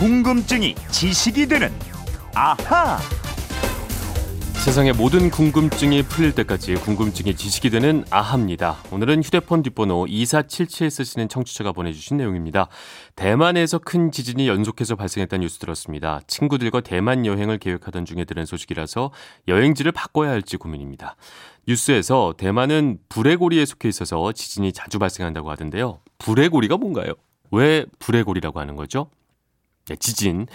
궁금증이 지식이 되는 아하. 세상의 모든 궁금증이 풀릴 때까지 궁금증이 지식이 되는 아합니다. 오늘은 휴대폰 뒷번호 2477 쓰시는 청취자가 보내주신 내용입니다. 대만에서 큰 지진이 연속해서 발생했다는 뉴스 들었습니다. 친구들과 대만 여행을 계획하던 중에 들은 소식이라서 여행지를 바꿔야 할지 고민입니다. 뉴스에서 대만은 불의 고리에 속해 있어서 지진이 자주 발생한다고 하던데요. 불의 고리가 뭔가요? 왜 불의 고리라고 하는 거죠? 네, 지진.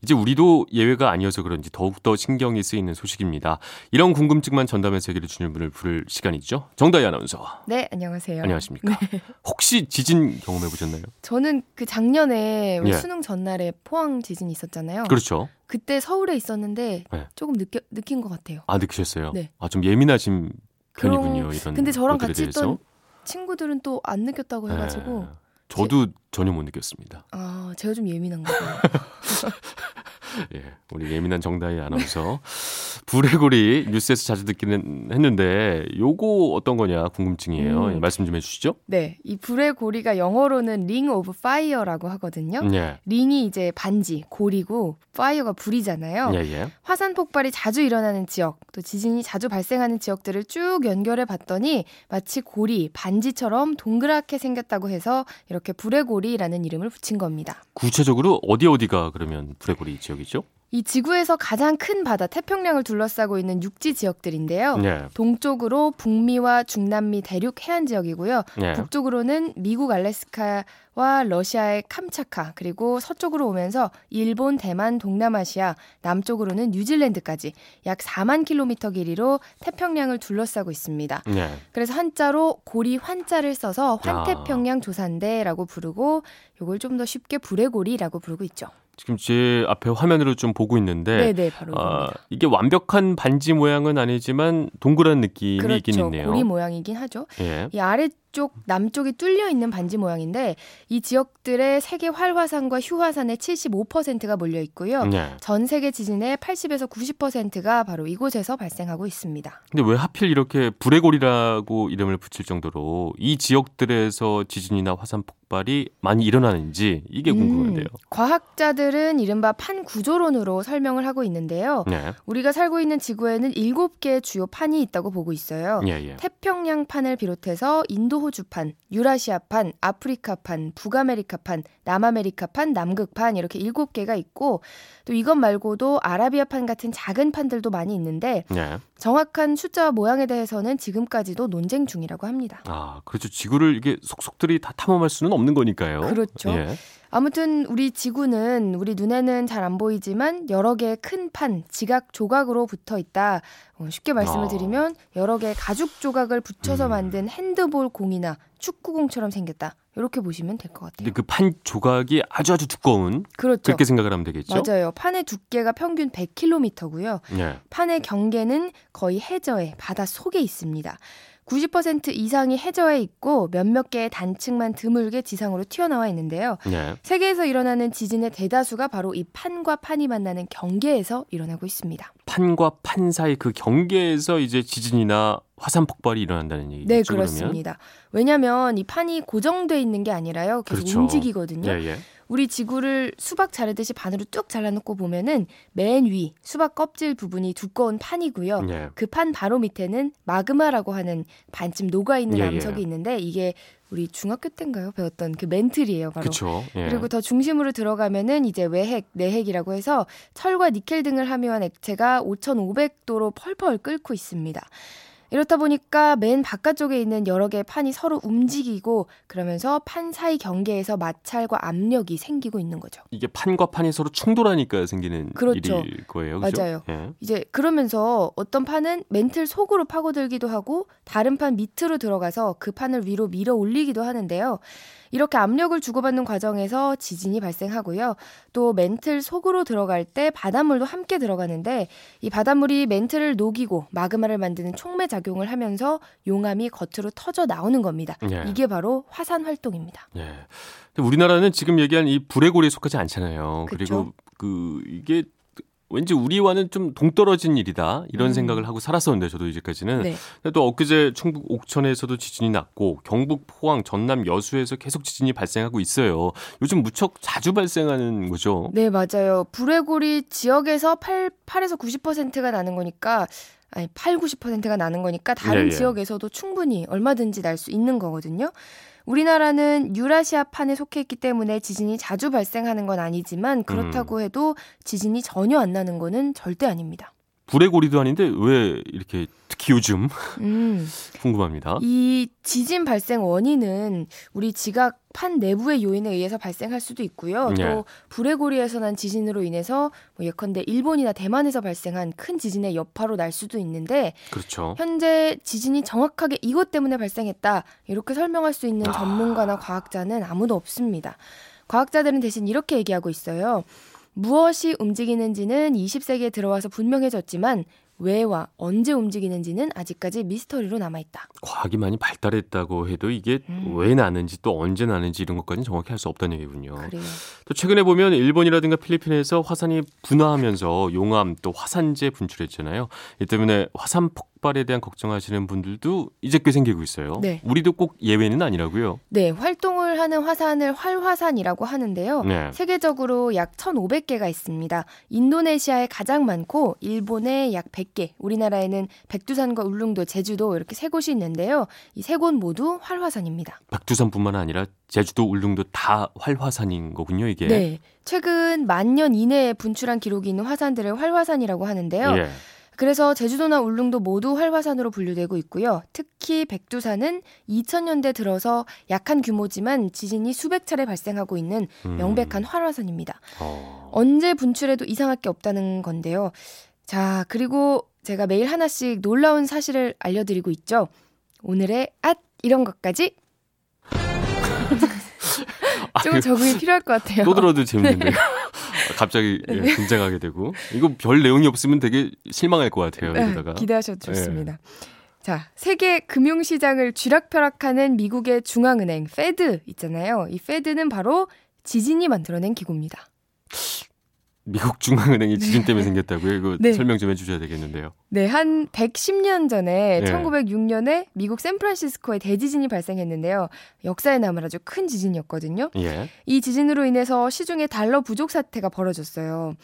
이제 우리도 예외가 아니어서 그런지 더욱더 신경이 쓰이는 소식입니다. 이런 궁금증만 전담해서 해결해 주는 분을 부를 시간이죠. 정다희 아나운서. 네, 안녕하세요. 안녕하십니까. 네. 혹시 지진 경험해 보셨나요? 저는 그 작년에 예. 수능 전날에 포항 지진이 있었잖아요. 그렇죠. 그때 서울에 있었는데 네. 조금 느껴, 느낀 것 같아요. 아, 느끼셨어요? 네. 아, 좀 예민하신 편이군요. 이런 근데 저랑 같이 대해서. 있던 친구들은 또 안 느꼈다고 해가지고. 네. 저도 제... 전혀 못 느꼈습니다. 아, 제가 좀 예민한가 봐요. 예, 우리 예민한 정다희 아나운서. 불의 고리 뉴스에서 자주 듣기는 했는데 요거 어떤 거냐 궁금증이에요. 음. 예, 말씀 좀 해주시죠. 네, 이 불의 고리가 영어로는 Ring of Fire라고 하거든요. 예. ring이 이제 반지, 고리고 fire가 불이잖아요. 예, 예. 화산 폭발이 자주 일어나는 지역, 또 지진이 자주 발생하는 지역들을 쭉 연결해 봤더니 마치 고리, 반지처럼 동그랗게 생겼다고 해서 이렇게 불의 고리라는 이름을 붙인 겁니다. 구체적으로 어디 어디가 그러면 불의 고리 지역이죠? 이 지구에서 가장 큰 바다 태평양을 둘러싸고 있는 육지 지역들인데요. 네. 동쪽으로 북미와 중남미 대륙 해안 지역이고요. 네. 북쪽으로는 미국 알래스카와 러시아의 캄차카 그리고 서쪽으로 오면서 일본, 대만, 동남아시아, 남쪽으로는 뉴질랜드까지 약 4만 킬로미터 길이로 태평양을 둘러싸고 있습니다. 네. 그래서 한자로 고리 환자를 써서 환태평양 조산대라고 부르고 이걸 좀 더 쉽게 불의고리라고 부르고 있죠. 지금 제 앞에 화면으로 좀 보고 있는데 네네, 바로 아, 이게 완벽한 반지 모양은 아니지만 동그란 느낌이 그렇죠. 있긴 있네요. 고리 모양이긴 하죠. 예. 이 아래 북쪽 남쪽이 뚫려 있는 반지 모양인데 이 지역들의 세계 활화산과 휴화산의 75%가 몰려 있고요. 네. 전 세계 지진의 80에서 90%가 바로 이곳에서 발생하고 있습니다. 근데 왜 하필 이렇게 불의 고리라고 이름을 붙일 정도로 이 지역들에서 지진이나 화산 폭발이 많이 일어나는지 이게 음, 궁금한데요. 음, 과학자들은 이른바 판 구조론으로 설명을 하고 있는데요. 네. 우리가 살고 있는 지구에는 7개의 주요 판이 있다고 보고 있어요. 예, 예. 태평양 판을 비롯해서 인도 호주판, 유라시아판, 아프리카판, 북아메리카판, 남아메리카판, 남극판 이렇게 일곱 개가 있고 또 이것 말고도 아라비아판 같은 작은 판들도 많이 있는데 네. 정확한 숫자와 모양에 대해서는 지금까지도 논쟁 중이라고 합니다. 아, 그렇죠. 지구를 이게 속속들이 다 탐험할 수는 없는 거니까요. 그렇죠. 예. 아무튼 우리 지구는 우리 눈에는 잘 안 보이지만 여러 개의 큰 판, 지각 조각으로 붙어 있다. 어, 쉽게 말씀을 아. 드리면 여러 개의 가죽 조각을 붙여서 음. 만든 핸드볼 공이나 축구공처럼 생겼다. 이렇게 보시면 될 것 같아요. 근데 그 판 조각이 아주 아주 두꺼운 그렇죠. 그렇게 생각을 하면 되겠죠. 맞아요. 판의 두께가 평균 100km고요. 네. 판의 경계는 거의 해저에 바다 속에 있습니다. 90% 이상이 해저에 있고 몇몇 개의 단층만 드물게 지상으로 튀어나와 있는데요. 네. 세계에서 일어나는 지진의 대다수가 바로 이 판과 판이 만나는 경계에서 일어나고 있습니다. 판과 판 사이 그 경계에서 이제 지진이나 화산 폭발이 일어난다는 얘기죠. 네, 그렇습니다. 왜냐하면 이 판이 고정돼 있는 게 아니라요. 계속 그렇죠. 움직이거든요. 예, 예. 우리 지구를 수박 자르듯이 반으로 뚝 잘라놓고 보면은 맨 위 수박 껍질 부분이 두꺼운 판이고요. 예. 그판 바로 밑에는 마그마라고 하는 반쯤 녹아 있는 예, 예, 암석이 있는데 이게 우리 중학교 때인가요 배웠던 그 멘틀이에요 바로. 그쵸, 예. 그리고 더 중심으로 들어가면은 이제 외핵, 내핵이라고 해서 철과 니켈 등을 함유한 액체가 5,500도로 펄펄 끓고 있습니다. 이렇다 보니까 맨 바깥쪽에 있는 여러 개의 판이 서로 움직이고 그러면서 판 사이 경계에서 마찰과 압력이 생기고 있는 거죠. 이게 판과 판이 서로 충돌하니까 생기는 그렇죠. 일일 거예요. 그렇죠? 맞아요. 예. 이제 그러면서 어떤 판은 멘틀 속으로 파고들기도 하고 다른 판 밑으로 들어가서 그 판을 위로 밀어 올리기도 하는데요. 이렇게 압력을 주고받는 과정에서 지진이 발생하고요. 또 멘틀 속으로 들어갈 때 바닷물도 함께 들어가는데 이 바닷물이 멘틀을 녹이고 마그마를 만드는 촉매 작용을 하면서 용암이 겉으로 터져 나오는 겁니다. 예. 이게 바로 화산 활동입니다. 예. 우리나라는 지금 얘기한 이 불의 고리에 속하지 않잖아요. 그쵸? 그리고 그 이게 왠지 우리와는 좀 동떨어진 일이다 이런 음. 생각을 하고 살았었는데 저도 이제까지는 네. 또 엊그제 충북 옥천에서도 지진이 났고 경북 포항 전남 여수에서 계속 지진이 발생하고 있어요. 요즘 무척 자주 발생하는 거죠. 네 맞아요. 불레고리 지역에서 8, 8에서 90%가 나는 거니까 아니 8, 90%가 나는 거니까 다른 예, 예. 지역에서도 충분히 얼마든지 날 수 있는 거거든요. 우리나라는 유라시아 판에 속해 있기 때문에 지진이 자주 발생하는 건 아니지만 그렇다고 음. 해도 지진이 전혀 안 나는 거는 절대 아닙니다. 불의 고리도 아닌데 왜 이렇게 특히 요즘 음. 궁금합니다. 이 지진 발생 원인은 우리 지각 판 내부의 요인에 의해서 발생할 수도 있고요. 네. 또 불의 고리에서 난 지진으로 인해서 뭐 예컨대 일본이나 대만에서 발생한 큰 지진의 여파로 날 수도 있는데 그렇죠. 현재 지진이 정확하게 이것 때문에 발생했다 이렇게 설명할 수 있는 아. 전문가나 과학자는 아무도 없습니다. 과학자들은 대신 이렇게 얘기하고 있어요. 무엇이 움직이는지는 20세기에 들어와서 분명해졌지만 왜와 언제 움직이는지는 아직까지 미스터리로 남아있다. 과학이 많이 발달했다고 해도 이게 음. 왜 나는지 또 언제 나는지 이런 것까지는 정확히 할수 없다는 얘기군요. 그래요. 또 최근에 보면 일본이라든가 필리핀에서 화산이 분화하면서 용암 또 화산재 분출했잖아요. 이 때문에 화산 폭 발에 대한 걱정하시는 분들도 이제 꽤 생기고 있어요. 네. 우리도 꼭 예외는 아니라고요. 네, 활동을 하는 화산을 활화산이라고 하는데요. 네. 세계적으로 약 1,500개가 있습니다. 인도네시아에 가장 많고 일본에 약 100개, 우리나라에는 백두산과 울릉도, 제주도 이렇게 세 곳이 있는데요. 이 세 곳 모두 활화산입니다. 백두산뿐만 아니라 제주도, 울릉도 다 활화산인 거군요, 이게. 네. 최근 만년 이내에 분출한 기록이 있는 화산들을 활화산이라고 하는데요. 예. 그래서 제주도나 울릉도 모두 활화산으로 분류되고 있고요. 특히 백두산은 2000년대 들어서 약한 규모지만 지진이 수백 차례 발생하고 있는 음. 명백한 활화산입니다. 어. 언제 분출해도 이상할 게 없다는 건데요. 자, 그리고 제가 매일 하나씩 놀라운 사실을 알려드리고 있죠. 오늘의 앗 이런 것까지 좀 적응이 필요할 것 같아요. 또 들어도 재밌는데요. 갑자기 예, 네. 등장하게 되고 이거 별 내용이 없으면 되게 실망할 것 같아요. 네, 여기다가 기대하셔도 좋습니다. 네. 자, 세계 금융시장을 쥐락펴락하는 미국의 중앙은행 페드 있잖아요. 이 페드는 바로 지진이 만들어낸 기구입니다. 미국 중앙은행이 지진 때문에 네. 생겼다고요? 이거 네. 설명 좀 해주셔야 되겠는데요. 네, 한 110년 전에 네. 1906년에 미국 샌프란시스코에 대지진이 발생했는데요. 역사에 남을 아주 큰 지진이었거든요. 예. 이 지진으로 인해서 시중에 달러 부족 사태가 벌어졌어요.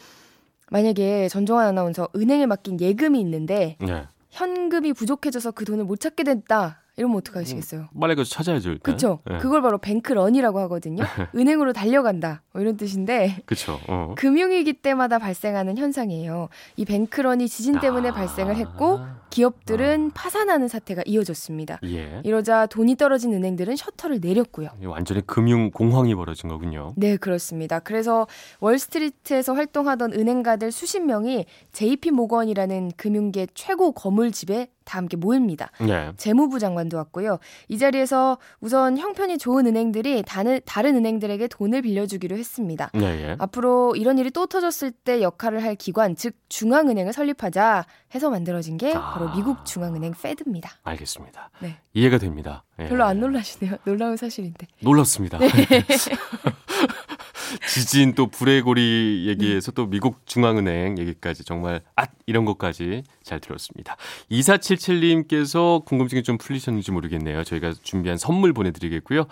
만약에 전종환 아나운서 은행에 맡긴 예금이 있는데 네. 현금이 부족해져서 그 돈을 못 찾게 됐다. 이러면 어떡하시겠어요? 음, 빨리 가서 찾아야죠. 그렇죠. 네. 그걸 바로 뱅크런이라고 하거든요. 은행으로 달려간다. 뭐 이런 뜻인데. 그렇죠. 어. 금융위기 때마다 발생하는 현상이에요. 이 뱅크런이 지진 때문에 아~ 발생을 했고 기업들은 아~ 파산하는 사태가 이어졌습니다. 예. 이러자 돈이 떨어진 은행들은 셔터를 내렸고요. 완전히 금융 공황이 벌어진 거군요. 네, 그렇습니다. 그래서 월스트리트에서 활동하던 은행가들 수십 명이 JP 모건이라는 금융계 최고 거물집에 다 함께 모입니다. 네. 재무부 장관도 왔고요. 이 자리에서 우선 형편이 좋은 은행들이 다른, 다른 은행들에게 돈을 빌려주기로 했습니다. 네, 예. 앞으로 이런 일이 또 터졌을 때 역할을 할 기관, 즉 중앙은행을 설립하자 해서 만들어진 게 아. 바로 미국 중앙은행 페드입니다. 알겠습니다. 네. 이해가 됩니다. 예. 별로 안 놀라시네요. 놀라운 사실인데. 놀랍습니다. 네. 지진 또 불의 고리 얘기에서 또 미국 중앙은행 얘기까지 정말 앗 이런 것까지 잘 들었습니다. 2477님께서 궁금증이 좀 풀리셨는지 모르겠네요. 저희가 준비한 선물 보내드리겠고요.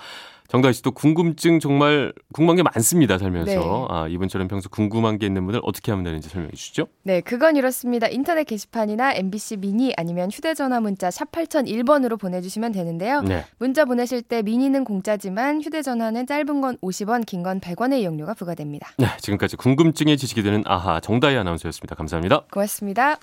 정다희 씨도 궁금증 정말 궁금한 게 많습니다 살면서 네. 아, 이분처럼 평소 궁금한 게 있는 분들 어떻게 하면 되는지 설명해 주시죠. 네, 그건 이렇습니다. 인터넷 게시판이나 MBC 미니 아니면 휴대전화 문자 샵 8001번으로 보내주시면 되는데요. 네. 문자 보내실 때 미니는 공짜지만 휴대전화는 짧은 건 50원, 긴 건 100원의 이용료가 부과됩니다. 네, 지금까지 궁금증에 지식이 되는 아하 정다희 아나운서였습니다. 감사합니다. 고맙습니다.